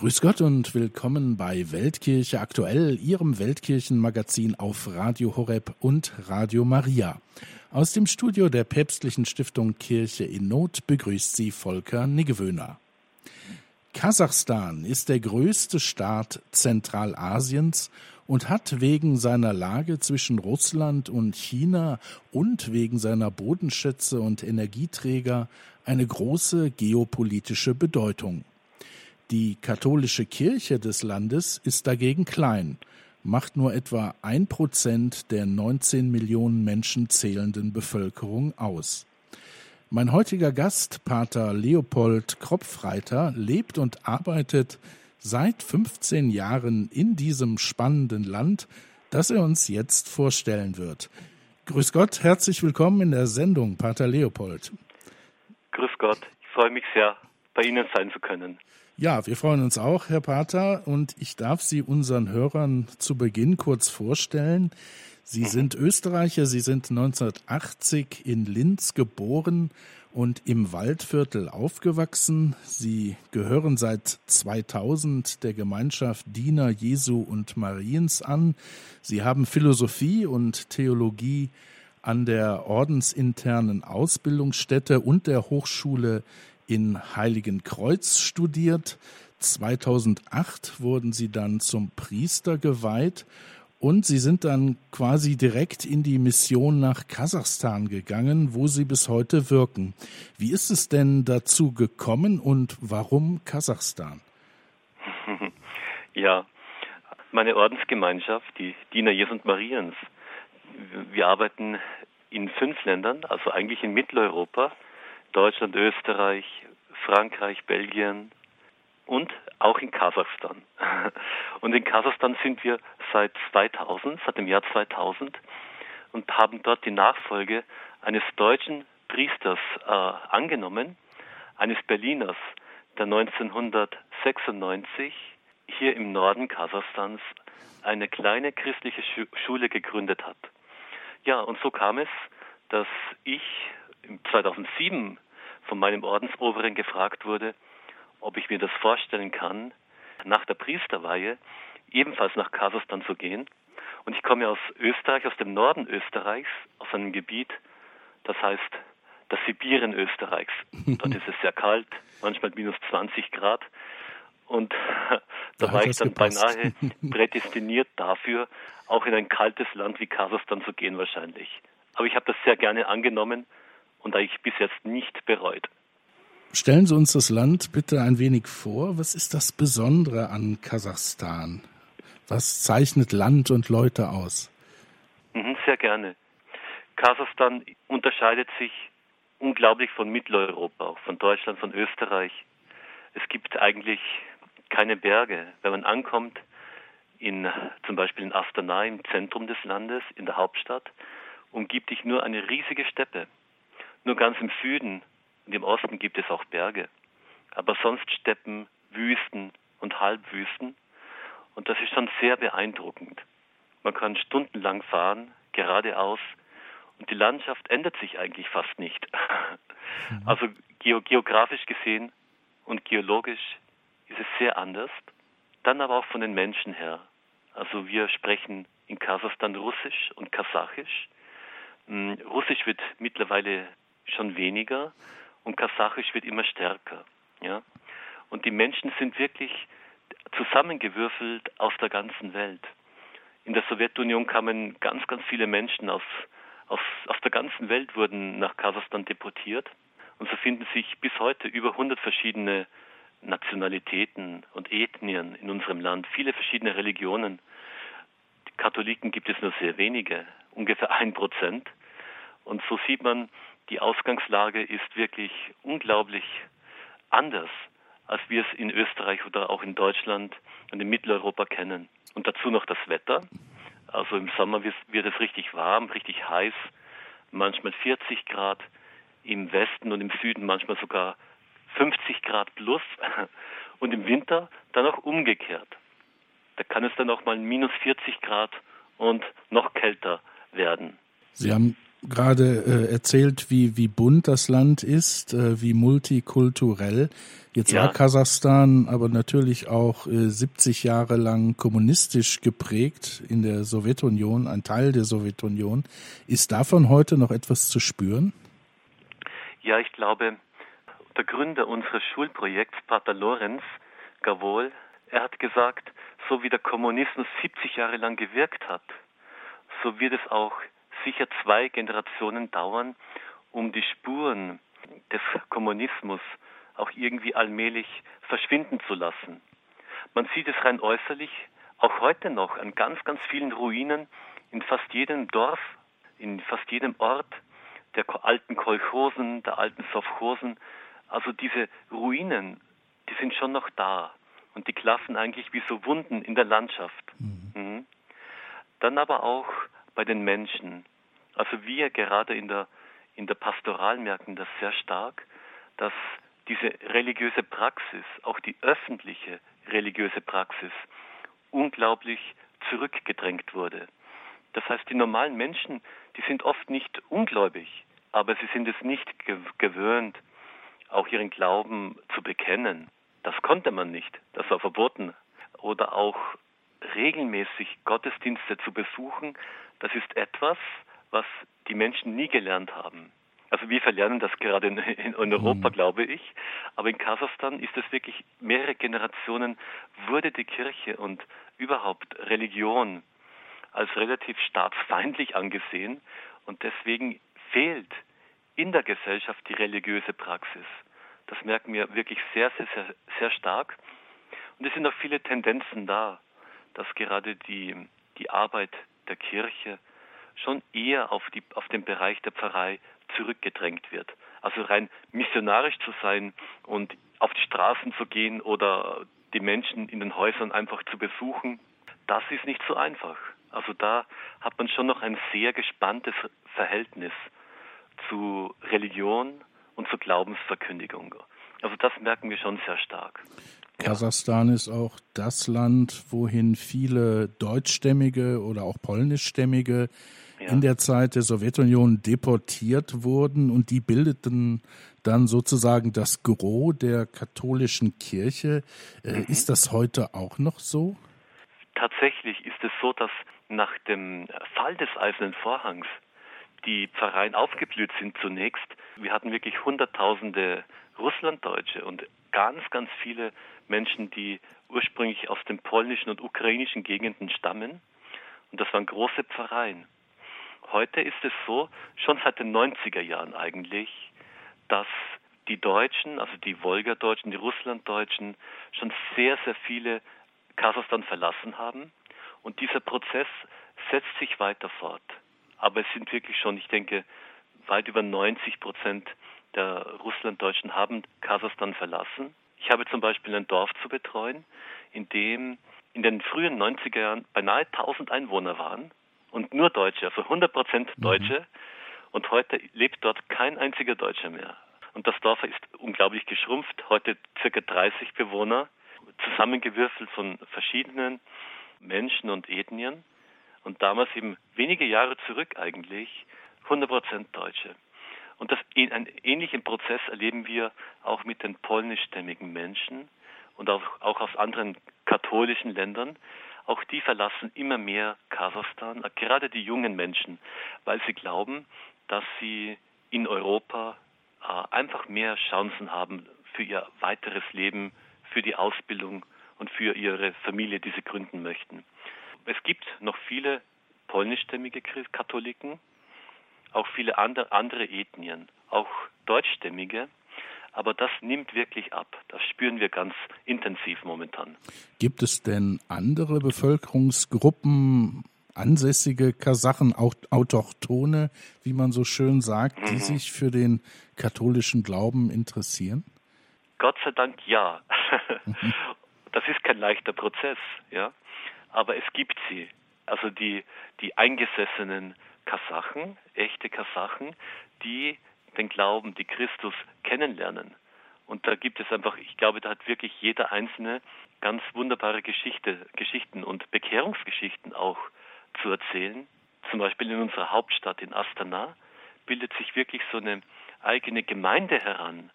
Grüß Gott und willkommen bei Weltkirche aktuell, Ihrem Weltkirchenmagazin auf Radio Horeb und Radio Maria. Aus dem Studio der päpstlichen Stiftung Kirche in Not begrüßt Sie Volker Niggewöhner. Kasachstan ist der größte Staat Zentralasiens und hat wegen seiner Lage zwischen Russland und China und wegen seiner Bodenschätze und Energieträger eine große geopolitische Bedeutung. Die katholische Kirche des Landes ist dagegen klein, macht nur etwa ein Prozent der 19 Millionen Menschen zählenden Bevölkerung aus. Mein heutiger Gast, Pater Leopold Kropfreiter, lebt und arbeitet seit 15 Jahren in diesem spannenden Land, das er uns jetzt vorstellen wird. Grüß Gott, herzlich willkommen in der Sendung, Pater Leopold. Grüß Gott, ich freue mich sehr, bei Ihnen sein zu können. Ja, wir freuen uns auch, Herr Pater, und ich darf Sie unseren Hörern zu Beginn kurz vorstellen. Sie sind Österreicher, Sie sind 1980 in Linz geboren und im Waldviertel aufgewachsen. Sie gehören seit 2000 der Gemeinschaft Diener Jesu und Mariens an. Sie haben Philosophie und Theologie an der ordensinternen Ausbildungsstätte und der Hochschule in Heiligenkreuz studiert. 2008 wurden sie dann zum Priester geweiht und sie sind dann quasi direkt in die Mission nach Kasachstan gegangen, wo sie bis heute wirken. Wie ist es denn dazu gekommen und warum Kasachstan? Ja, meine Ordensgemeinschaft, die Diener Jesu und Mariens, wir arbeiten in fünf Ländern, also eigentlich in Mitteleuropa, Deutschland, Österreich, Frankreich, Belgien und auch in Kasachstan. Und in Kasachstan sind wir seit 2000, seit dem Jahr 2000 und haben dort die Nachfolge eines deutschen Priesters äh, angenommen, eines Berliners, der 1996 hier im Norden Kasachstans eine kleine christliche Schule gegründet hat. Ja, und so kam es, dass ich 2007 von meinem Ordensoberen gefragt wurde, ob ich mir das vorstellen kann, nach der Priesterweihe ebenfalls nach Kasachstan zu gehen. Und ich komme aus Österreich, aus dem Norden Österreichs, aus einem Gebiet, das heißt das Sibirien Österreichs. Dort ist es sehr kalt, manchmal minus 20 Grad. Und da, da war ich dann gepasst. beinahe prädestiniert dafür, auch in ein kaltes Land wie Kasachstan zu gehen wahrscheinlich. Aber ich habe das sehr gerne angenommen und eigentlich bis jetzt nicht bereut. Stellen Sie uns das Land bitte ein wenig vor. Was ist das Besondere an Kasachstan? Was zeichnet Land und Leute aus? Mhm, sehr gerne. Kasachstan unterscheidet sich unglaublich von Mitteleuropa, auch von Deutschland, von Österreich. Es gibt eigentlich keine Berge. Wenn man ankommt, in, zum Beispiel in Astana, im Zentrum des Landes, in der Hauptstadt, umgibt dich nur eine riesige Steppe. Nur ganz im Süden und im Osten gibt es auch Berge. Aber sonst Steppen, Wüsten und Halbwüsten. Und das ist schon sehr beeindruckend. Man kann stundenlang fahren, geradeaus, und die Landschaft ändert sich eigentlich fast nicht. Mhm. Also geografisch gesehen und geologisch ist es sehr anders. Dann aber auch von den Menschen her. Also wir sprechen in Kasachstan Russisch und Kasachisch. Hm, Russisch wird mittlerweile schon weniger und Kasachisch wird immer stärker. Ja? Und die Menschen sind wirklich zusammengewürfelt aus der ganzen Welt. In der Sowjetunion kamen ganz, ganz viele Menschen aus, aus, aus der ganzen Welt wurden nach Kasachstan deportiert. Und so finden sich bis heute über 100 verschiedene Nationalitäten und Ethnien in unserem Land, viele verschiedene Religionen. Die Katholiken gibt es nur sehr wenige, ungefähr ein Prozent. Und so sieht man, die Ausgangslage ist wirklich unglaublich anders, als wir es in Österreich oder auch in Deutschland und in Mitteleuropa kennen. Und dazu noch das Wetter. Also im Sommer wird es richtig warm, richtig heiß, manchmal 40 Grad, im Westen und im Süden manchmal sogar 50 Grad plus und im Winter dann auch umgekehrt. Da kann es dann auch mal minus 40 Grad und noch kälter werden. Sie haben gerade äh, erzählt, wie, wie bunt das Land ist, äh, wie multikulturell. Jetzt ja. war Kasachstan aber natürlich auch äh, 70 Jahre lang kommunistisch geprägt in der Sowjetunion, ein Teil der Sowjetunion. Ist davon heute noch etwas zu spüren? Ja, ich glaube, der Gründer unseres Schulprojekts, Pater Lorenz Gavol, er hat gesagt, so wie der Kommunismus 70 Jahre lang gewirkt hat, so wird es auch sicher zwei Generationen dauern, um die Spuren des Kommunismus auch irgendwie allmählich verschwinden zu lassen. Man sieht es rein äußerlich, auch heute noch an ganz, ganz vielen Ruinen in fast jedem Dorf, in fast jedem Ort der alten Kolchosen, der alten Sovchosen. Also diese Ruinen, die sind schon noch da und die klaffen eigentlich wie so Wunden in der Landschaft. Mhm. Mhm. Dann aber auch bei den Menschen. Also wir gerade in der, in der Pastoral merken das sehr stark, dass diese religiöse Praxis, auch die öffentliche religiöse Praxis, unglaublich zurückgedrängt wurde. Das heißt, die normalen Menschen, die sind oft nicht ungläubig, aber sie sind es nicht gewöhnt, auch ihren Glauben zu bekennen. Das konnte man nicht, das war verboten. Oder auch regelmäßig Gottesdienste zu besuchen, das ist etwas, was die Menschen nie gelernt haben. Also wir verlernen das gerade in, in Europa, mhm. glaube ich. Aber in Kasachstan ist es wirklich mehrere Generationen wurde die Kirche und überhaupt Religion als relativ staatsfeindlich angesehen und deswegen fehlt in der Gesellschaft die religiöse Praxis. Das merken wir wirklich sehr, sehr, sehr, sehr stark. Und es sind auch viele Tendenzen da, dass gerade die, die Arbeit der Kirche schon eher auf, die, auf den Bereich der Pfarrei zurückgedrängt wird. Also rein missionarisch zu sein und auf die Straßen zu gehen oder die Menschen in den Häusern einfach zu besuchen, das ist nicht so einfach. Also da hat man schon noch ein sehr gespanntes Verhältnis zu Religion und zur Glaubensverkündigung. Also das merken wir schon sehr stark. Kasachstan ist auch das Land, wohin viele deutschstämmige oder auch polnischstämmige ja. in der Zeit der Sowjetunion deportiert wurden und die bildeten dann sozusagen das Gros der katholischen Kirche. Äh, mhm. Ist das heute auch noch so? Tatsächlich ist es so, dass nach dem Fall des Eisernen Vorhangs die Pfarreien aufgeblüht sind zunächst. Wir hatten wirklich Hunderttausende Russlanddeutsche und ganz, ganz viele Menschen, die ursprünglich aus den polnischen und ukrainischen Gegenden stammen. Und das waren große Pfarreien. Heute ist es so, schon seit den 90er Jahren eigentlich, dass die Deutschen, also die Wolgadeutschen, die Russlanddeutschen, schon sehr, sehr viele Kasachstan verlassen haben. Und dieser Prozess setzt sich weiter fort. Aber es sind wirklich schon, ich denke, weit über 90 Prozent der Russlanddeutschen haben Kasachstan verlassen. Ich habe zum Beispiel ein Dorf zu betreuen, in dem in den frühen 90er Jahren beinahe 1000 Einwohner waren und nur Deutsche, also 100 Prozent mhm. Deutsche. Mhm. Und heute lebt dort kein einziger Deutscher mehr. Und das Dorf ist unglaublich geschrumpft, heute circa 30 Bewohner, zusammengewürfelt von verschiedenen Menschen und Ethnien. Und damals eben wenige Jahre zurück eigentlich 100 Prozent Deutsche. Und das, einen ähnlichen Prozess erleben wir auch mit den polnischstämmigen Menschen und auch, auch aus anderen katholischen Ländern, auch die verlassen immer mehr Kasachstan, gerade die jungen Menschen, weil sie glauben, dass sie in Europa äh, einfach mehr Chancen haben für ihr weiteres Leben, für die Ausbildung und für ihre Familie, die sie gründen möchten. Es gibt noch viele polnischstämmige Katholiken, auch viele andere, andere Ethnien, auch deutschstämmige, aber das nimmt wirklich ab. Das spüren wir ganz intensiv momentan. Gibt es denn andere Bevölkerungsgruppen, ansässige Kasachen, auch Autochtone, wie man so schön sagt, die mhm. sich für den katholischen Glauben interessieren? Gott sei Dank ja. das ist kein leichter Prozess, ja. Aber es gibt sie. Also die, die eingesessenen Kasachen, echte Kasachen, die den Glauben, die Christus kennenlernen. Und da gibt es einfach, ich glaube, da hat wirklich jeder Einzelne ganz wunderbare Geschichte, Geschichten und Bekehrungsgeschichten auch zu erzählen. Zum Beispiel in unserer Hauptstadt in Astana bildet sich wirklich so eine eigene Gemeinde heran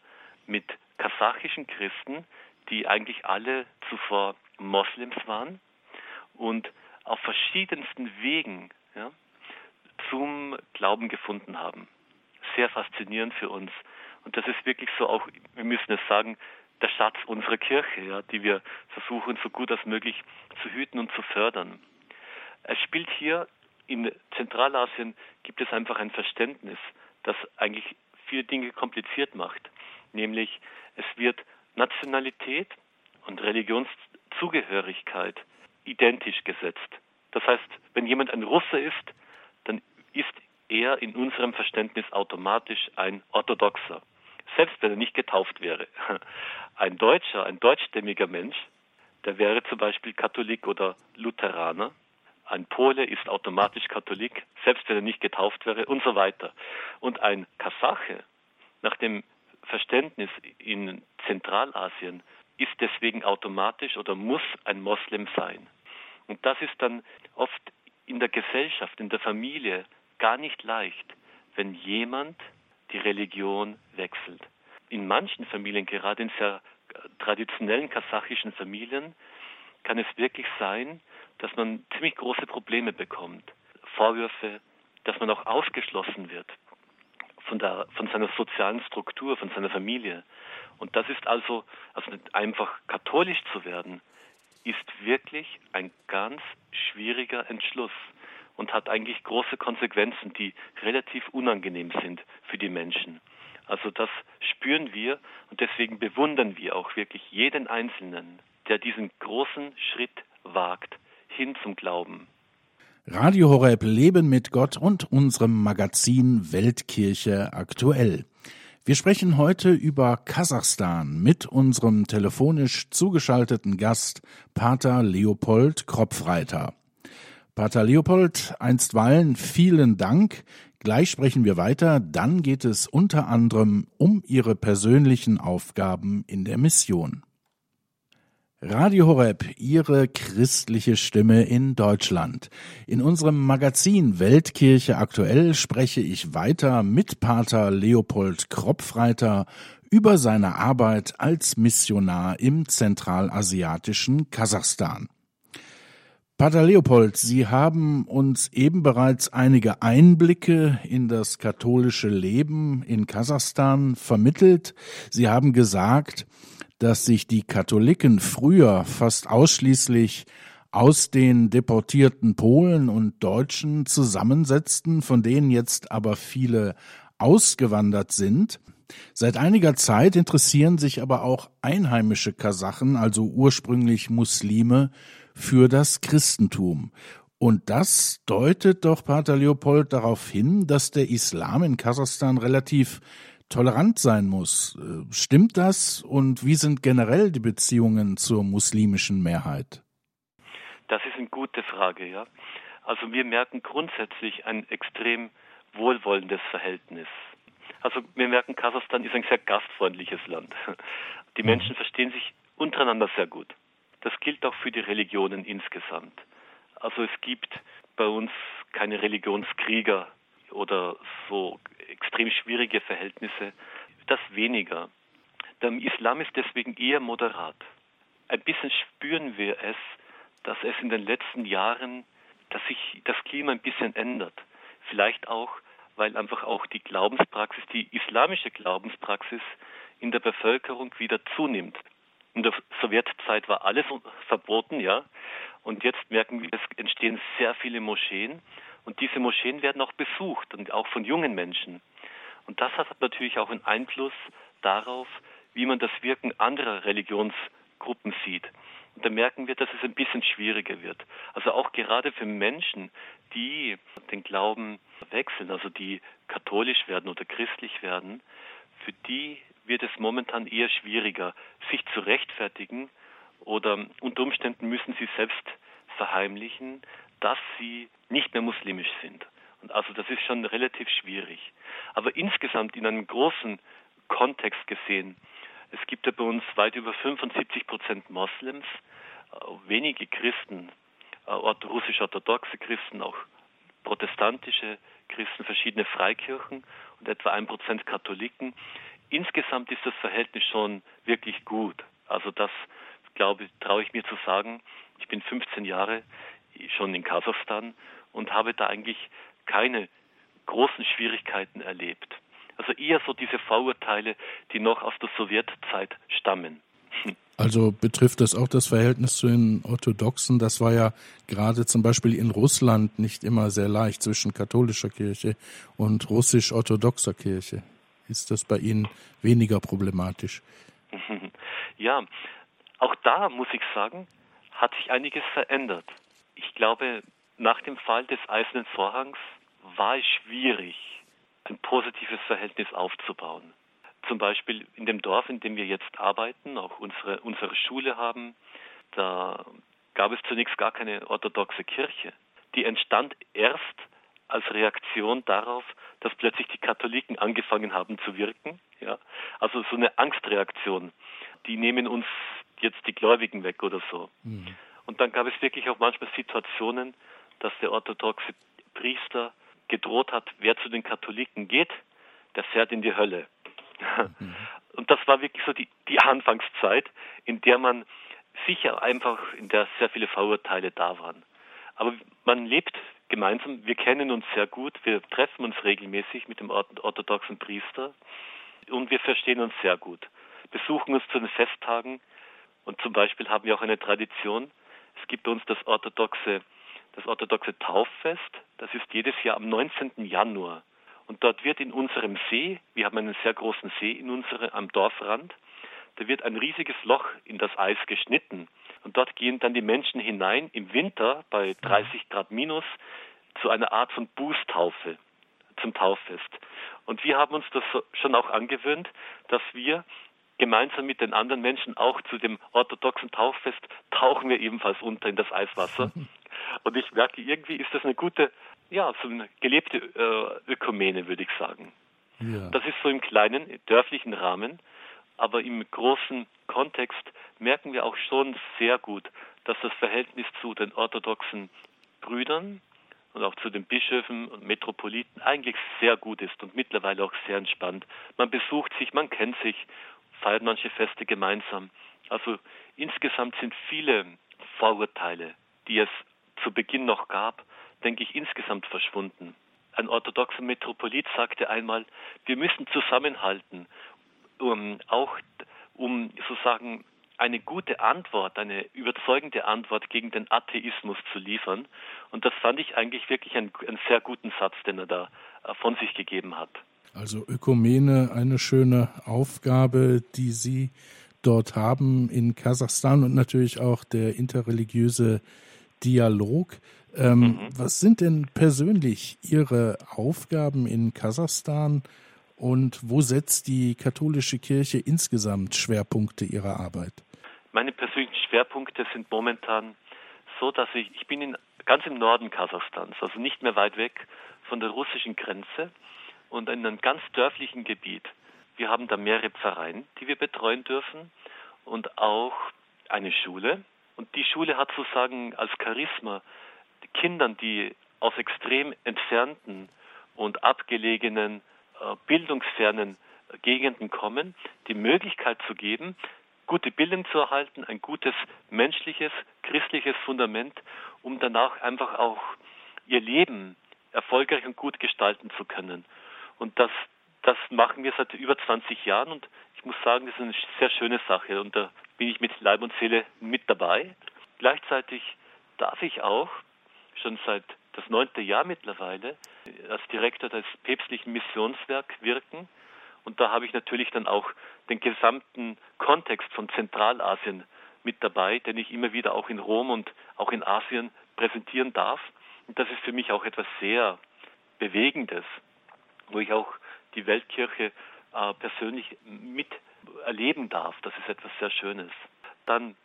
mit kasachischen Christen, die eigentlich alle zuvor Moslems waren und auf verschiedensten Wegen ja, zum Glauben gefunden haben. Sehr faszinierend für uns. Und das ist wirklich so auch, wir müssen es sagen, der Schatz unserer Kirche, ja, die wir versuchen, so gut als möglich zu hüten und zu fördern. Es spielt hier in Zentralasien gibt es einfach ein Verständnis, das eigentlich viele Dinge kompliziert macht. Nämlich es wird Nationalität und Religionszugehörigkeit identisch gesetzt. Das heißt, wenn jemand ein Russe ist, ist er in unserem Verständnis automatisch ein Orthodoxer, selbst wenn er nicht getauft wäre. Ein Deutscher, ein deutschstämmiger Mensch, der wäre zum Beispiel Katholik oder Lutheraner. Ein Pole ist automatisch Katholik, selbst wenn er nicht getauft wäre und so weiter. Und ein Kasache, nach dem Verständnis in Zentralasien, ist deswegen automatisch oder muss ein Moslem sein. Und das ist dann oft in der Gesellschaft, in der Familie gar nicht leicht, wenn jemand die Religion wechselt. In manchen Familien, gerade in sehr traditionellen kasachischen Familien, kann es wirklich sein, dass man ziemlich große Probleme bekommt. Vorwürfe, dass man auch ausgeschlossen wird von, der, von seiner sozialen Struktur, von seiner Familie. Und das ist also, also einfach katholisch zu werden, ist wirklich ein ganz schwieriger Entschluss und hat eigentlich große Konsequenzen, die relativ unangenehm sind für die Menschen. Also das spüren wir und deswegen bewundern wir auch wirklich jeden Einzelnen, der diesen großen Schritt wagt hin zum Glauben. Radio Horeb Leben mit Gott und unserem Magazin Weltkirche aktuell. Wir sprechen heute über Kasachstan mit unserem telefonisch zugeschalteten Gast Pater Leopold Kropfreiter. Pater Leopold, einstweilen vielen Dank. Gleich sprechen wir weiter. Dann geht es unter anderem um Ihre persönlichen Aufgaben in der Mission. Radio Horeb, Ihre christliche Stimme in Deutschland. In unserem Magazin Weltkirche aktuell spreche ich weiter mit Pater Leopold Kropfreiter über seine Arbeit als Missionar im zentralasiatischen Kasachstan. Pater Leopold, Sie haben uns eben bereits einige Einblicke in das katholische Leben in Kasachstan vermittelt. Sie haben gesagt, dass sich die Katholiken früher fast ausschließlich aus den deportierten Polen und Deutschen zusammensetzten, von denen jetzt aber viele ausgewandert sind. Seit einiger Zeit interessieren sich aber auch einheimische Kasachen, also ursprünglich Muslime, für das Christentum. Und das deutet doch Pater Leopold darauf hin, dass der Islam in Kasachstan relativ tolerant sein muss. Äh, stimmt das und wie sind generell die Beziehungen zur muslimischen Mehrheit? Das ist eine gute Frage, ja. Also wir merken grundsätzlich ein extrem wohlwollendes Verhältnis. Also wir merken, Kasachstan ist ein sehr gastfreundliches Land. Die mhm. Menschen verstehen sich untereinander sehr gut. Das gilt auch für die Religionen insgesamt. Also es gibt bei uns keine Religionskrieger oder so extrem schwierige Verhältnisse, das weniger. Der Islam ist deswegen eher moderat. Ein bisschen spüren wir es, dass es in den letzten Jahren, dass sich das Klima ein bisschen ändert. Vielleicht auch, weil einfach auch die Glaubenspraxis, die islamische Glaubenspraxis in der Bevölkerung wieder zunimmt. In der Sowjetzeit war alles verboten, ja. Und jetzt merken wir, es entstehen sehr viele Moscheen und diese Moscheen werden auch besucht und auch von jungen Menschen. Und das hat natürlich auch einen Einfluss darauf, wie man das Wirken anderer Religionsgruppen sieht. Und da merken wir, dass es ein bisschen schwieriger wird. Also auch gerade für Menschen, die den Glauben wechseln, also die katholisch werden oder christlich werden, für die wird es momentan eher schwieriger, sich zu rechtfertigen oder unter Umständen müssen sie selbst verheimlichen, dass sie nicht mehr muslimisch sind. Und also das ist schon relativ schwierig. Aber insgesamt in einem großen Kontext gesehen, es gibt ja bei uns weit über 75 Prozent Moslems, äh, wenige Christen, äh, russisch-orthodoxe Christen, auch protestantische Christen, verschiedene Freikirchen und etwa ein Prozent Katholiken. Insgesamt ist das Verhältnis schon wirklich gut. Also das, glaube traue ich mir zu sagen. Ich bin 15 Jahre schon in Kasachstan und habe da eigentlich keine großen Schwierigkeiten erlebt. Also eher so diese Vorurteile, die noch aus der Sowjetzeit stammen. Also betrifft das auch das Verhältnis zu den Orthodoxen? Das war ja gerade zum Beispiel in Russland nicht immer sehr leicht zwischen katholischer Kirche und russisch-orthodoxer Kirche. Ist das bei Ihnen weniger problematisch? Ja, auch da muss ich sagen, hat sich einiges verändert. Ich glaube, nach dem Fall des Eisernen Vorhangs war es schwierig, ein positives Verhältnis aufzubauen. Zum Beispiel in dem Dorf, in dem wir jetzt arbeiten, auch unsere, unsere Schule haben, da gab es zunächst gar keine orthodoxe Kirche. Die entstand erst als Reaktion darauf, dass plötzlich die Katholiken angefangen haben zu wirken. Ja? Also so eine Angstreaktion. Die nehmen uns jetzt die Gläubigen weg oder so. Mhm. Und dann gab es wirklich auch manchmal Situationen, dass der orthodoxe Priester gedroht hat, wer zu den Katholiken geht, der fährt in die Hölle. Mhm. Und das war wirklich so die, die Anfangszeit, in der man sicher einfach, in der sehr viele Vorurteile da waren. Aber man lebt gemeinsam, wir kennen uns sehr gut, wir treffen uns regelmäßig mit dem orthodoxen Priester und wir verstehen uns sehr gut. Besuchen uns zu den Festtagen und zum Beispiel haben wir auch eine Tradition. Es gibt uns das orthodoxe, das orthodoxe Tauffest, das ist jedes Jahr am 19. Januar. Und dort wird in unserem See, wir haben einen sehr großen See in unsere, am Dorfrand, da wird ein riesiges Loch in das Eis geschnitten. Und dort gehen dann die Menschen hinein im Winter bei 30 Grad minus zu einer Art von Bußtaufe, zum Tauffest. Und wir haben uns das schon auch angewöhnt, dass wir gemeinsam mit den anderen Menschen auch zu dem orthodoxen Tauffest tauchen wir ebenfalls unter in das Eiswasser. Und ich merke, irgendwie ist das eine gute ja, so eine gelebte äh, Ökumene, würde ich sagen. Ja. Das ist so im kleinen, dörflichen Rahmen, aber im großen Kontext merken wir auch schon sehr gut, dass das Verhältnis zu den orthodoxen Brüdern und auch zu den Bischöfen und Metropoliten eigentlich sehr gut ist und mittlerweile auch sehr entspannt. Man besucht sich, man kennt sich, feiert manche Feste gemeinsam. Also insgesamt sind viele Vorurteile, die es zu Beginn noch gab, denke ich, insgesamt verschwunden. Ein orthodoxer Metropolit sagte einmal, wir müssen zusammenhalten, um auch um sozusagen eine gute Antwort, eine überzeugende Antwort gegen den Atheismus zu liefern. Und das fand ich eigentlich wirklich einen, einen sehr guten Satz, den er da äh, von sich gegeben hat. Also Ökumene, eine schöne Aufgabe, die Sie dort haben in Kasachstan und natürlich auch der interreligiöse Dialog. Ähm, mhm. Was sind denn persönlich Ihre Aufgaben in Kasachstan und wo setzt die katholische Kirche insgesamt Schwerpunkte ihrer Arbeit? Meine persönlichen Schwerpunkte sind momentan so, dass ich, ich bin in, ganz im Norden Kasachstans, also nicht mehr weit weg von der russischen Grenze und in einem ganz dörflichen Gebiet. Wir haben da mehrere Pfarreien, die wir betreuen dürfen und auch eine Schule. Und die Schule hat sozusagen als Charisma Kindern, die aus extrem entfernten und abgelegenen, bildungsfernen Gegenden kommen, die Möglichkeit zu geben, gute Bildung zu erhalten, ein gutes menschliches, christliches Fundament, um danach einfach auch ihr Leben erfolgreich und gut gestalten zu können. Und das, das machen wir seit über 20 Jahren und ich muss sagen, das ist eine sehr schöne Sache und da bin ich mit Leib und Seele mit dabei. Gleichzeitig darf ich auch schon seit das neunte Jahr mittlerweile als Direktor des päpstlichen Missionswerk wirken. Und da habe ich natürlich dann auch den gesamten Kontext von Zentralasien mit dabei, den ich immer wieder auch in Rom und auch in Asien präsentieren darf. Und das ist für mich auch etwas sehr Bewegendes, wo ich auch die Weltkirche äh, persönlich mit erleben darf. Das ist etwas sehr Schönes. Dann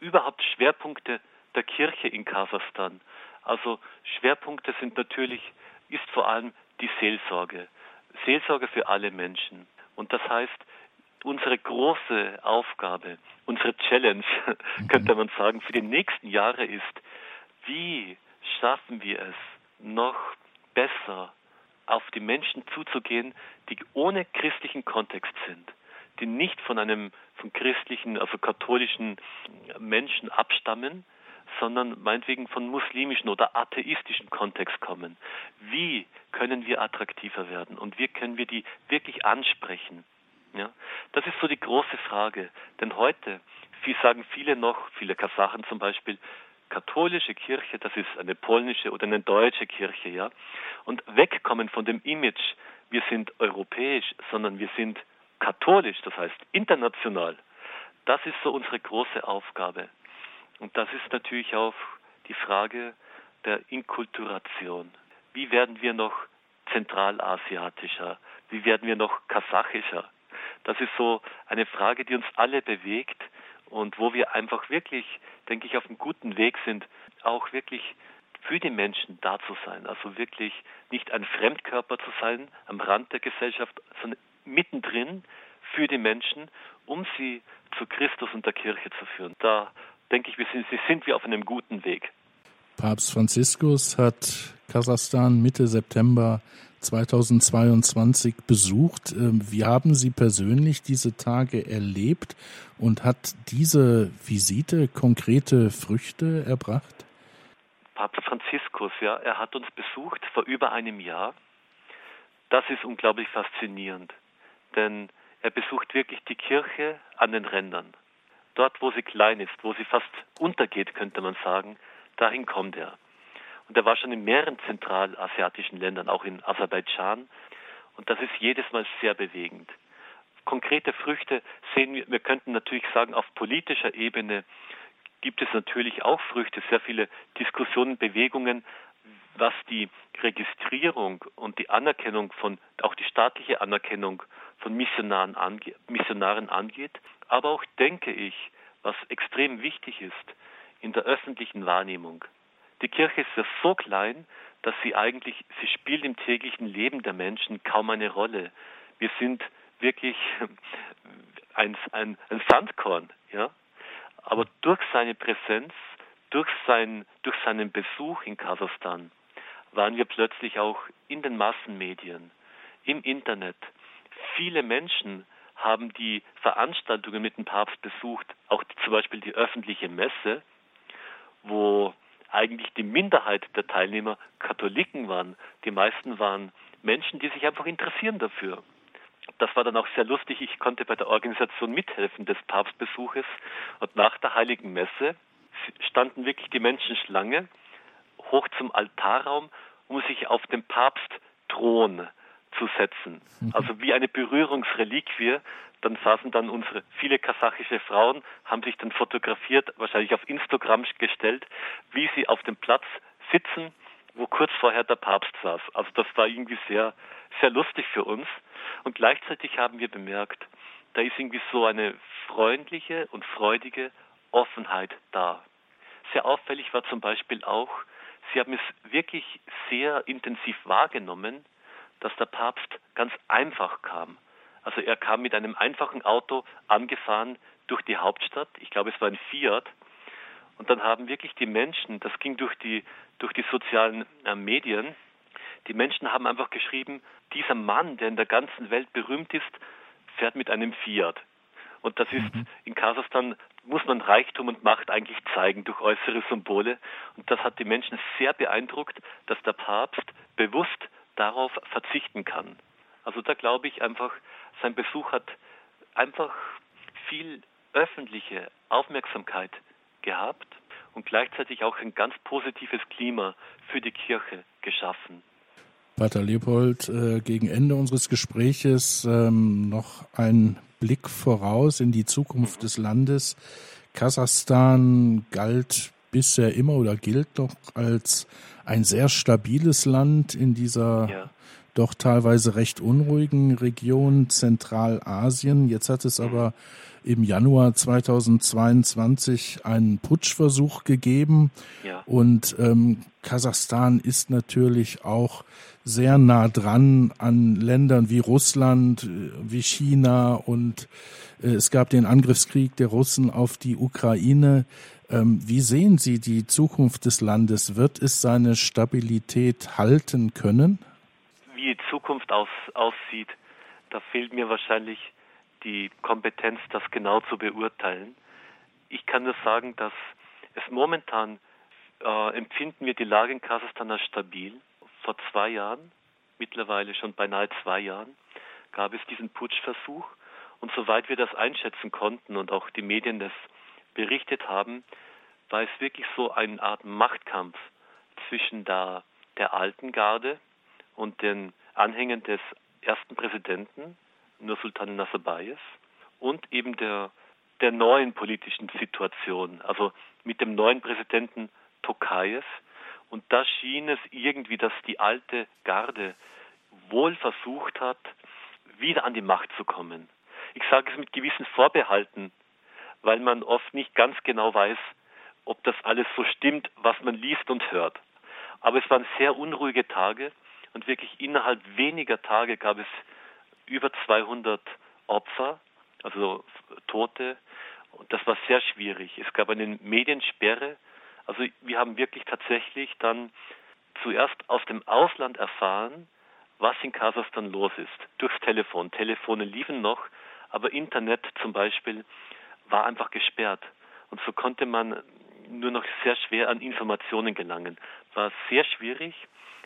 überhaupt Schwerpunkte der Kirche in Kasachstan. Also Schwerpunkte sind natürlich, ist vor allem die Seelsorge. Seelsorge für alle Menschen. Und das heißt, unsere große Aufgabe, unsere Challenge, könnte man sagen, für die nächsten Jahre ist, wie schaffen wir es, noch besser auf die Menschen zuzugehen, die ohne christlichen Kontext sind, die nicht von einem von christlichen, also katholischen Menschen abstammen, sondern meinetwegen von muslimischen oder atheistischen Kontext kommen. Wie können wir attraktiver werden und wie können wir die wirklich ansprechen? Ja, das ist so die große Frage. Denn heute, wie sagen viele noch, viele Kasachen zum Beispiel, katholische Kirche, das ist eine polnische oder eine deutsche Kirche, ja. Und wegkommen von dem Image, wir sind europäisch, sondern wir sind katholisch, das heißt international. Das ist so unsere große Aufgabe. Und das ist natürlich auch die Frage der Inkulturation. Wie werden wir noch zentralasiatischer? Wie werden wir noch kasachischer? Das ist so eine Frage, die uns alle bewegt und wo wir einfach wirklich, denke ich, auf einem guten Weg sind, auch wirklich für die Menschen da zu sein. Also wirklich nicht ein Fremdkörper zu sein am Rand der Gesellschaft, sondern mittendrin für die Menschen, um sie zu Christus und der Kirche zu führen. Da denke ich, wir sind, sind wir auf einem guten Weg. Papst Franziskus hat Kasachstan Mitte September 2022 besucht. Ähm, wie haben Sie persönlich diese Tage erlebt und hat diese Visite konkrete Früchte erbracht? Papst Franziskus, ja, er hat uns besucht vor über einem Jahr. Das ist unglaublich faszinierend, denn er besucht wirklich die Kirche an den Rändern. Dort, wo sie klein ist, wo sie fast untergeht, könnte man sagen, dahin kommt er. Und er war schon in mehreren zentralasiatischen Ländern, auch in Aserbaidschan. Und das ist jedes Mal sehr bewegend. Konkrete Früchte sehen wir, wir könnten natürlich sagen, auf politischer Ebene gibt es natürlich auch Früchte, sehr viele Diskussionen, Bewegungen, was die Registrierung und die Anerkennung von, auch die staatliche Anerkennung von Missionaren, ange, Missionaren angeht. Aber auch denke ich, was extrem wichtig ist in der öffentlichen Wahrnehmung. Die Kirche ist ja so klein, dass sie eigentlich, sie spielt im täglichen Leben der Menschen kaum eine Rolle. Wir sind wirklich ein, ein, ein Sandkorn, ja. Aber durch seine Präsenz, durch, sein, durch seinen Besuch in Kasachstan, waren wir plötzlich auch in den Massenmedien, im Internet. Viele Menschen haben die Veranstaltungen mit dem Papst besucht, auch zum Beispiel die öffentliche Messe, wo eigentlich die Minderheit der Teilnehmer Katholiken waren. Die meisten waren Menschen, die sich einfach interessieren dafür. Das war dann auch sehr lustig. Ich konnte bei der Organisation mithelfen des Papstbesuches und nach der Heiligen Messe standen wirklich die Menschen Schlange hoch zum Altarraum, um sich auf den Papstthron zu setzen. Mhm. Also wie eine Berührungsreliquie. Dann saßen dann unsere viele kasachische Frauen, haben sich dann fotografiert, wahrscheinlich auf Instagram gestellt, wie sie auf dem Platz sitzen, wo kurz vorher der Papst saß. Also das war irgendwie sehr, sehr lustig für uns. Und gleichzeitig haben wir bemerkt, da ist irgendwie so eine freundliche und freudige Offenheit da. Sehr auffällig war zum Beispiel auch, Sie haben es wirklich sehr intensiv wahrgenommen, dass der Papst ganz einfach kam. Also er kam mit einem einfachen Auto angefahren durch die Hauptstadt. Ich glaube, es war ein Fiat. Und dann haben wirklich die Menschen, das ging durch die, durch die sozialen äh, Medien, die Menschen haben einfach geschrieben, dieser Mann, der in der ganzen Welt berühmt ist, fährt mit einem Fiat. Und das ist mhm. in Kasachstan muss man Reichtum und Macht eigentlich zeigen durch äußere Symbole. Und das hat die Menschen sehr beeindruckt, dass der Papst bewusst darauf verzichten kann. Also da glaube ich einfach, sein Besuch hat einfach viel öffentliche Aufmerksamkeit gehabt und gleichzeitig auch ein ganz positives Klima für die Kirche geschaffen. Pater Leopold, äh, gegen Ende unseres Gespräches ähm, noch ein Blick voraus in die Zukunft des Landes. Kasachstan galt bisher immer oder gilt noch als ein sehr stabiles Land in dieser ja. doch teilweise recht unruhigen Region Zentralasien. Jetzt hat es aber im Januar 2022 einen Putschversuch gegeben. Ja. Und ähm, Kasachstan ist natürlich auch sehr nah dran an Ländern wie Russland, äh, wie China und äh, es gab den Angriffskrieg der Russen auf die Ukraine. Ähm, wie sehen Sie die Zukunft des Landes? Wird es seine Stabilität halten können? Wie die Zukunft aus, aussieht, da fehlt mir wahrscheinlich die Kompetenz, das genau zu beurteilen. Ich kann nur sagen, dass es momentan äh, empfinden wir die Lage in Kasachstan als stabil. Vor zwei Jahren, mittlerweile schon beinahe zwei Jahren, gab es diesen Putschversuch. Und soweit wir das einschätzen konnten und auch die Medien das berichtet haben, war es wirklich so eine Art Machtkampf zwischen der, der alten Garde und den Anhängern des ersten Präsidenten, Nursultan Nazarbayev, und eben der, der neuen politischen Situation, also mit dem neuen Präsidenten Tokayev. Und da schien es irgendwie, dass die alte Garde wohl versucht hat, wieder an die Macht zu kommen. Ich sage es mit gewissen Vorbehalten, weil man oft nicht ganz genau weiß, ob das alles so stimmt, was man liest und hört. Aber es waren sehr unruhige Tage und wirklich innerhalb weniger Tage gab es über 200 Opfer, also Tote. Und das war sehr schwierig. Es gab eine Mediensperre. Also wir haben wirklich tatsächlich dann zuerst aus dem Ausland erfahren, was in Kasachstan los ist, durchs Telefon. Telefone liefen noch, aber Internet zum Beispiel war einfach gesperrt. Und so konnte man nur noch sehr schwer an Informationen gelangen. War sehr schwierig.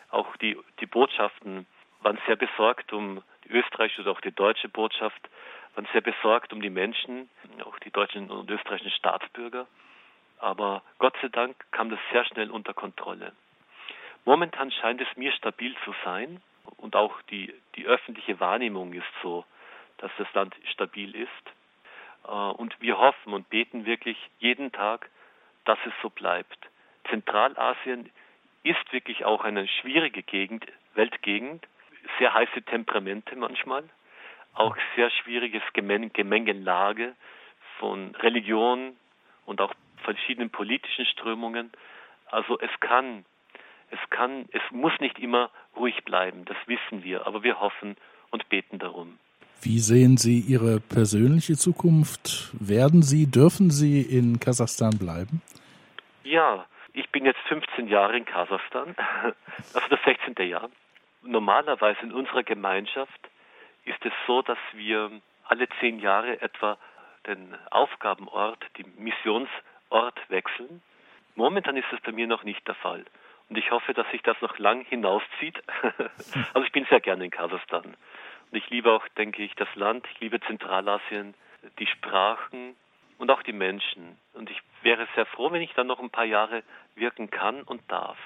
Auch die, die Botschaften waren sehr besorgt um die österreichische oder auch die deutsche Botschaft, waren sehr besorgt um die Menschen, auch die deutschen und österreichischen Staatsbürger. Aber Gott sei Dank kam das sehr schnell unter Kontrolle. Momentan scheint es mir stabil zu sein und auch die, die öffentliche Wahrnehmung ist so, dass das Land stabil ist. Äh, und wir hoffen und beten wirklich jeden Tag, dass es so bleibt. Zentralasien ist wirklich auch eine schwierige Gegend, Weltgegend, sehr heiße Temperamente manchmal, auch sehr schwieriges Gemengelage von Religion und auch verschiedenen politischen Strömungen. Also es kann, es kann, es muss nicht immer ruhig bleiben, das wissen wir, aber wir hoffen und beten darum. Wie sehen Sie Ihre persönliche Zukunft? Werden Sie, dürfen Sie in Kasachstan bleiben? Ja, ich bin jetzt 15 Jahre in Kasachstan, also das 16. Jahr. Normalerweise in unserer Gemeinschaft ist es so, dass wir alle zehn Jahre etwa den Aufgabenort, die Missionsort wechseln. Momentan ist es bei mir noch nicht der Fall. Und ich hoffe, dass sich das noch lang hinauszieht. also ich bin sehr gerne in Kasachstan. Und ich liebe auch, denke ich, das Land, ich liebe Zentralasien, die Sprachen und auch die Menschen. Und ich wäre sehr froh, wenn ich dann noch ein paar Jahre wirken kann und darf.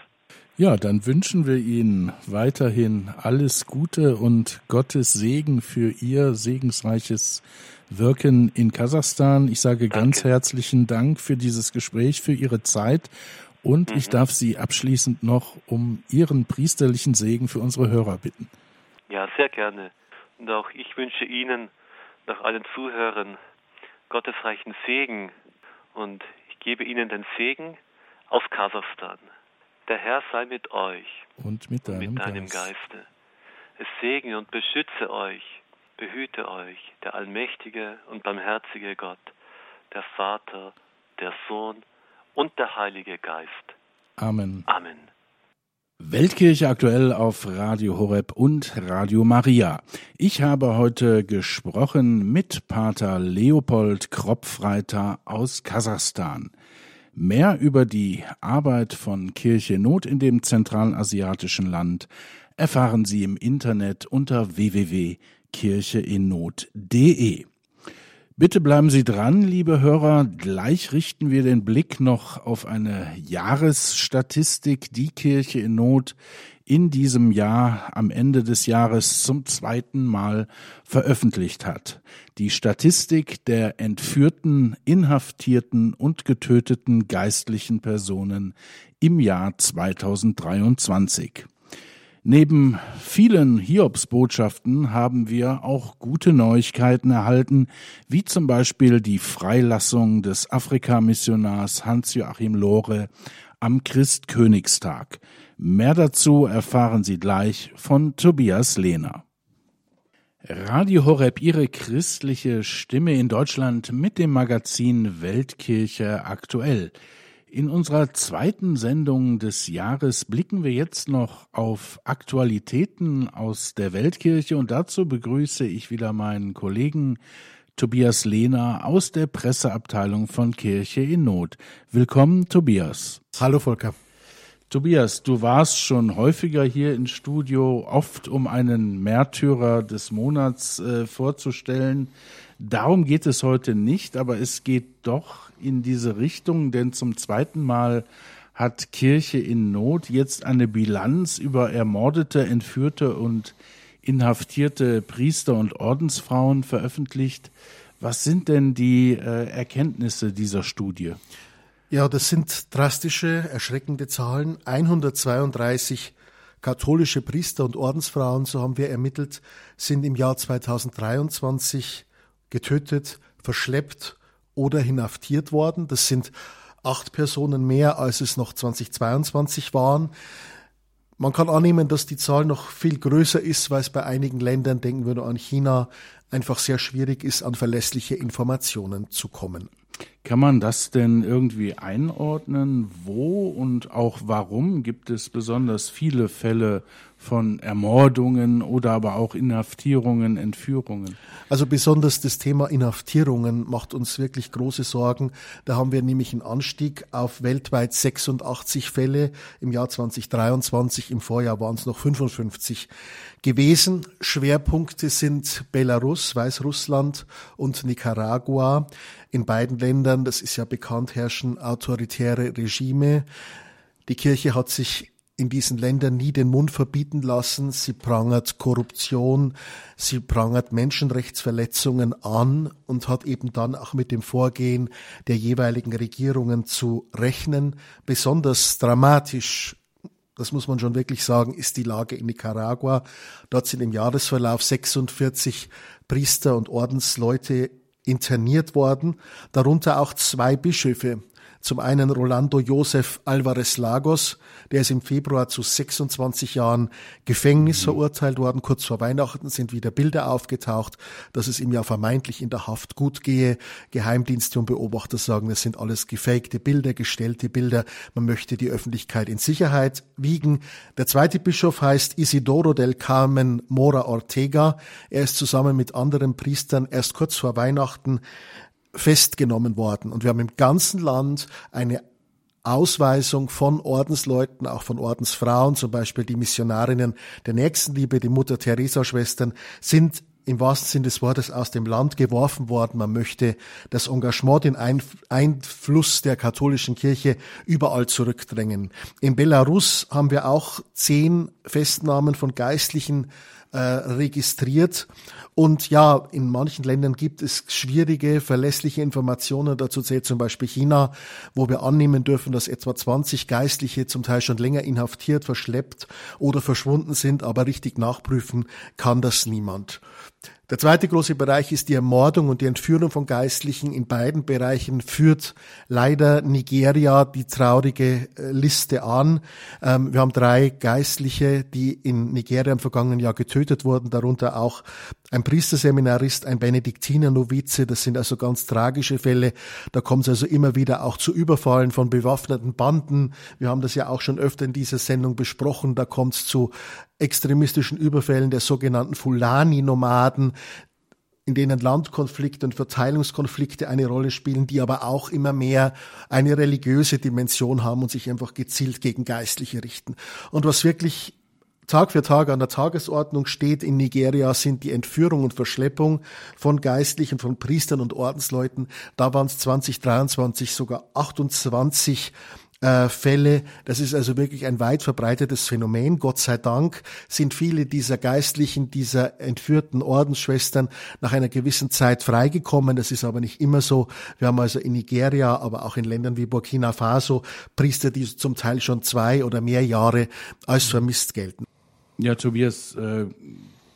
Ja, dann wünschen wir Ihnen weiterhin alles Gute und Gottes Segen für Ihr segensreiches Wirken in Kasachstan. Ich sage Danke. ganz herzlichen Dank für dieses Gespräch, für Ihre Zeit und mhm. ich darf Sie abschließend noch um Ihren priesterlichen Segen für unsere Hörer bitten. Ja, sehr gerne. Und auch ich wünsche Ihnen, nach allen Zuhörern, gottesreichen Segen und ich gebe Ihnen den Segen aus Kasachstan. Der Herr sei mit euch und mit deinem, mit deinem Geist. Geiste. Es segne und beschütze euch, behüte euch der allmächtige und barmherzige Gott, der Vater, der Sohn und der Heilige Geist. Amen. Amen. Weltkirche aktuell auf Radio Horeb und Radio Maria. Ich habe heute gesprochen mit Pater Leopold Kropfreiter aus Kasachstan. Mehr über die Arbeit von Kirche Not in dem zentralasiatischen Land erfahren Sie im Internet unter www.kircheinnot.de. Bitte bleiben Sie dran, liebe Hörer. Gleich richten wir den Blick noch auf eine Jahresstatistik, die Kirche in Not in diesem Jahr am Ende des Jahres zum zweiten Mal veröffentlicht hat. Die Statistik der entführten, inhaftierten und getöteten geistlichen Personen im Jahr 2023. Neben vielen Hiobsbotschaften haben wir auch gute Neuigkeiten erhalten, wie zum Beispiel die Freilassung des Afrikamissionars Hans-Joachim Lohre am Christkönigstag. Mehr dazu erfahren Sie gleich von Tobias Lehner. Radio Horeb, Ihre christliche Stimme in Deutschland mit dem Magazin Weltkirche aktuell. In unserer zweiten Sendung des Jahres blicken wir jetzt noch auf Aktualitäten aus der Weltkirche und dazu begrüße ich wieder meinen Kollegen Tobias Lehner aus der Presseabteilung von Kirche in Not. Willkommen, Tobias. Hallo, Volker. Tobias, du warst schon häufiger hier im Studio, oft um einen Märtyrer des Monats äh, vorzustellen. Darum geht es heute nicht, aber es geht doch in diese Richtung, denn zum zweiten Mal hat Kirche in Not jetzt eine Bilanz über ermordete, entführte und inhaftierte Priester und Ordensfrauen veröffentlicht. Was sind denn die äh, Erkenntnisse dieser Studie? Ja, das sind drastische, erschreckende Zahlen. 132 katholische Priester und Ordensfrauen, so haben wir ermittelt, sind im Jahr 2023 getötet, verschleppt oder inhaftiert worden. Das sind acht Personen mehr, als es noch 2022 waren. Man kann annehmen, dass die Zahl noch viel größer ist, weil es bei einigen Ländern, denken wir nur an China, einfach sehr schwierig ist, an verlässliche Informationen zu kommen. Kann man das denn irgendwie einordnen? Wo und auch warum gibt es besonders viele Fälle von Ermordungen oder aber auch Inhaftierungen, Entführungen? Also besonders das Thema Inhaftierungen macht uns wirklich große Sorgen. Da haben wir nämlich einen Anstieg auf weltweit 86 Fälle im Jahr 2023. Im Vorjahr waren es noch 55 gewesen. Schwerpunkte sind Belarus, Weißrussland und Nicaragua. In beiden Ländern, das ist ja bekannt, herrschen autoritäre Regime. Die Kirche hat sich in diesen Ländern nie den Mund verbieten lassen. Sie prangert Korruption, sie prangert Menschenrechtsverletzungen an und hat eben dann auch mit dem Vorgehen der jeweiligen Regierungen zu rechnen. Besonders dramatisch das muss man schon wirklich sagen, ist die Lage in Nicaragua. Dort sind im Jahresverlauf 46 Priester und Ordensleute interniert worden, darunter auch zwei Bischöfe. Zum einen Rolando Josef Alvarez Lagos, der ist im Februar zu 26 Jahren Gefängnis mhm. verurteilt worden. Kurz vor Weihnachten sind wieder Bilder aufgetaucht, dass es ihm ja vermeintlich in der Haft gut gehe. Geheimdienste und Beobachter sagen, das sind alles gefakte Bilder, gestellte Bilder. Man möchte die Öffentlichkeit in Sicherheit wiegen. Der zweite Bischof heißt Isidoro del Carmen Mora Ortega. Er ist zusammen mit anderen Priestern erst kurz vor Weihnachten festgenommen worden. Und wir haben im ganzen Land eine Ausweisung von Ordensleuten, auch von Ordensfrauen, zum Beispiel die Missionarinnen der Nächstenliebe, die Mutter Teresa Schwestern, sind im wahrsten Sinne des Wortes aus dem Land geworfen worden. Man möchte das Engagement, den Einfluss der katholischen Kirche überall zurückdrängen. In Belarus haben wir auch zehn Festnahmen von Geistlichen äh, registriert. Und ja, in manchen Ländern gibt es schwierige, verlässliche Informationen. Dazu zählt zum Beispiel China, wo wir annehmen dürfen, dass etwa 20 Geistliche zum Teil schon länger inhaftiert, verschleppt oder verschwunden sind, aber richtig nachprüfen kann das niemand. Der zweite große Bereich ist die Ermordung und die Entführung von Geistlichen. In beiden Bereichen führt leider Nigeria die traurige äh, Liste an. Ähm, wir haben drei Geistliche, die in Nigeria im vergangenen Jahr getötet wurden, darunter auch ein Priesterseminarist, ein Benediktiner-Novize. Das sind also ganz tragische Fälle. Da kommt es also immer wieder auch zu Überfallen von bewaffneten Banden. Wir haben das ja auch schon öfter in dieser Sendung besprochen. Da kommt es zu extremistischen Überfällen der sogenannten Fulani-Nomaden, in denen Landkonflikte und Verteilungskonflikte eine Rolle spielen, die aber auch immer mehr eine religiöse Dimension haben und sich einfach gezielt gegen Geistliche richten. Und was wirklich Tag für Tag an der Tagesordnung steht in Nigeria, sind die Entführung und Verschleppung von Geistlichen, von Priestern und Ordensleuten. Da waren es 2023 sogar 28 äh, Fälle. Das ist also wirklich ein weit verbreitetes Phänomen. Gott sei Dank sind viele dieser Geistlichen, dieser entführten Ordensschwestern nach einer gewissen Zeit freigekommen. Das ist aber nicht immer so. Wir haben also in Nigeria, aber auch in Ländern wie Burkina Faso Priester, die zum Teil schon zwei oder mehr Jahre als vermisst gelten. Ja, Tobias, äh,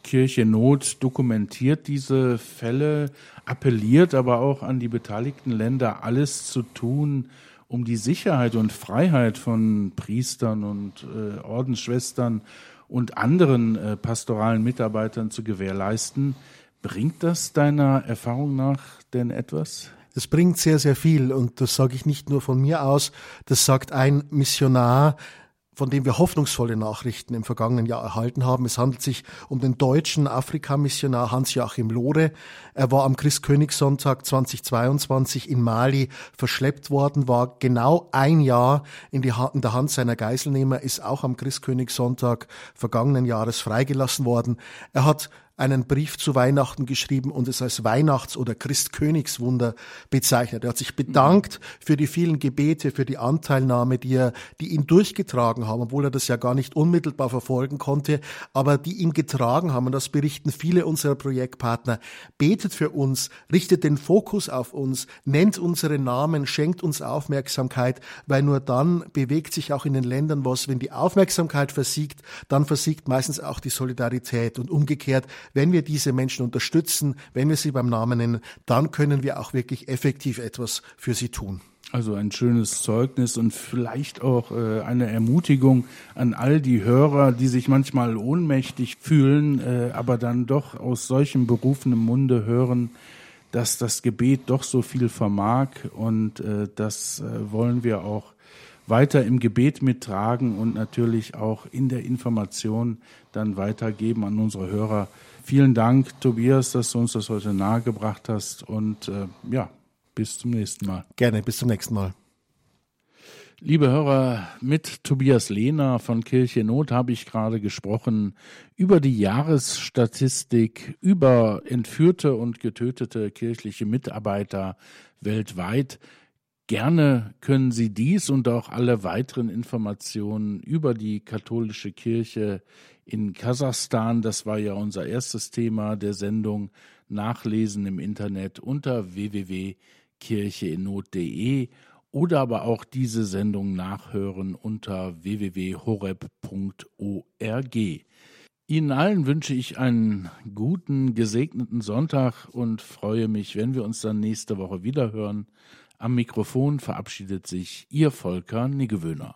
Kirche Not dokumentiert diese Fälle, appelliert aber auch an die beteiligten Länder, alles zu tun, um die Sicherheit und Freiheit von Priestern und äh, Ordensschwestern und anderen äh, pastoralen Mitarbeitern zu gewährleisten. Bringt das deiner Erfahrung nach denn etwas? Es bringt sehr, sehr viel und das sage ich nicht nur von mir aus, das sagt ein Missionar, von dem wir hoffnungsvolle Nachrichten im vergangenen Jahr erhalten haben. Es handelt sich um den deutschen Afrikamissionar Hans-Joachim Lohre. Er war am Christkönigssonntag 2022 in Mali verschleppt worden, war genau ein Jahr in, die, in der Hand seiner Geiselnehmer, ist auch am Christkönigssonntag vergangenen Jahres freigelassen worden. Er hat einen Brief zu Weihnachten geschrieben und es als Weihnachts- oder Christkönigswunder bezeichnet. Er hat sich bedankt für die vielen Gebete, für die Anteilnahme, die er, die ihn durchgetragen haben, obwohl er das ja gar nicht unmittelbar verfolgen konnte, aber die ihn getragen haben. Und das berichten viele unserer Projektpartner. Betet für uns, richtet den Fokus auf uns, nennt unsere Namen, schenkt uns Aufmerksamkeit, weil nur dann bewegt sich auch in den Ländern was. Wenn die Aufmerksamkeit versiegt, dann versiegt meistens auch die Solidarität und umgekehrt wenn wir diese Menschen unterstützen, wenn wir sie beim Namen nennen, dann können wir auch wirklich effektiv etwas für sie tun. Also ein schönes Zeugnis und vielleicht auch äh, eine Ermutigung an all die Hörer, die sich manchmal ohnmächtig fühlen, äh, aber dann doch aus solchem berufenem Munde hören, dass das Gebet doch so viel vermag und äh, das wollen wir auch weiter im Gebet mittragen und natürlich auch in der Information dann weitergeben an unsere Hörer, Vielen Dank, Tobias, dass du uns das heute nahegebracht hast und äh, ja, bis zum nächsten Mal. Gerne, bis zum nächsten Mal. Liebe Hörer, mit Tobias Lehner von Kirche Not habe ich gerade gesprochen über die Jahresstatistik, über entführte und getötete kirchliche Mitarbeiter weltweit. Gerne können Sie dies und auch alle weiteren Informationen über die katholische Kirche in Kasachstan, das war ja unser erstes Thema der Sendung, nachlesen im Internet unter www.kircheinnot.de oder aber auch diese Sendung nachhören unter www.horeb.org. Ihnen allen wünsche ich einen guten, gesegneten Sonntag und freue mich, wenn wir uns dann nächste Woche wiederhören. Am Mikrofon verabschiedet sich Ihr Volker Niggewöhner.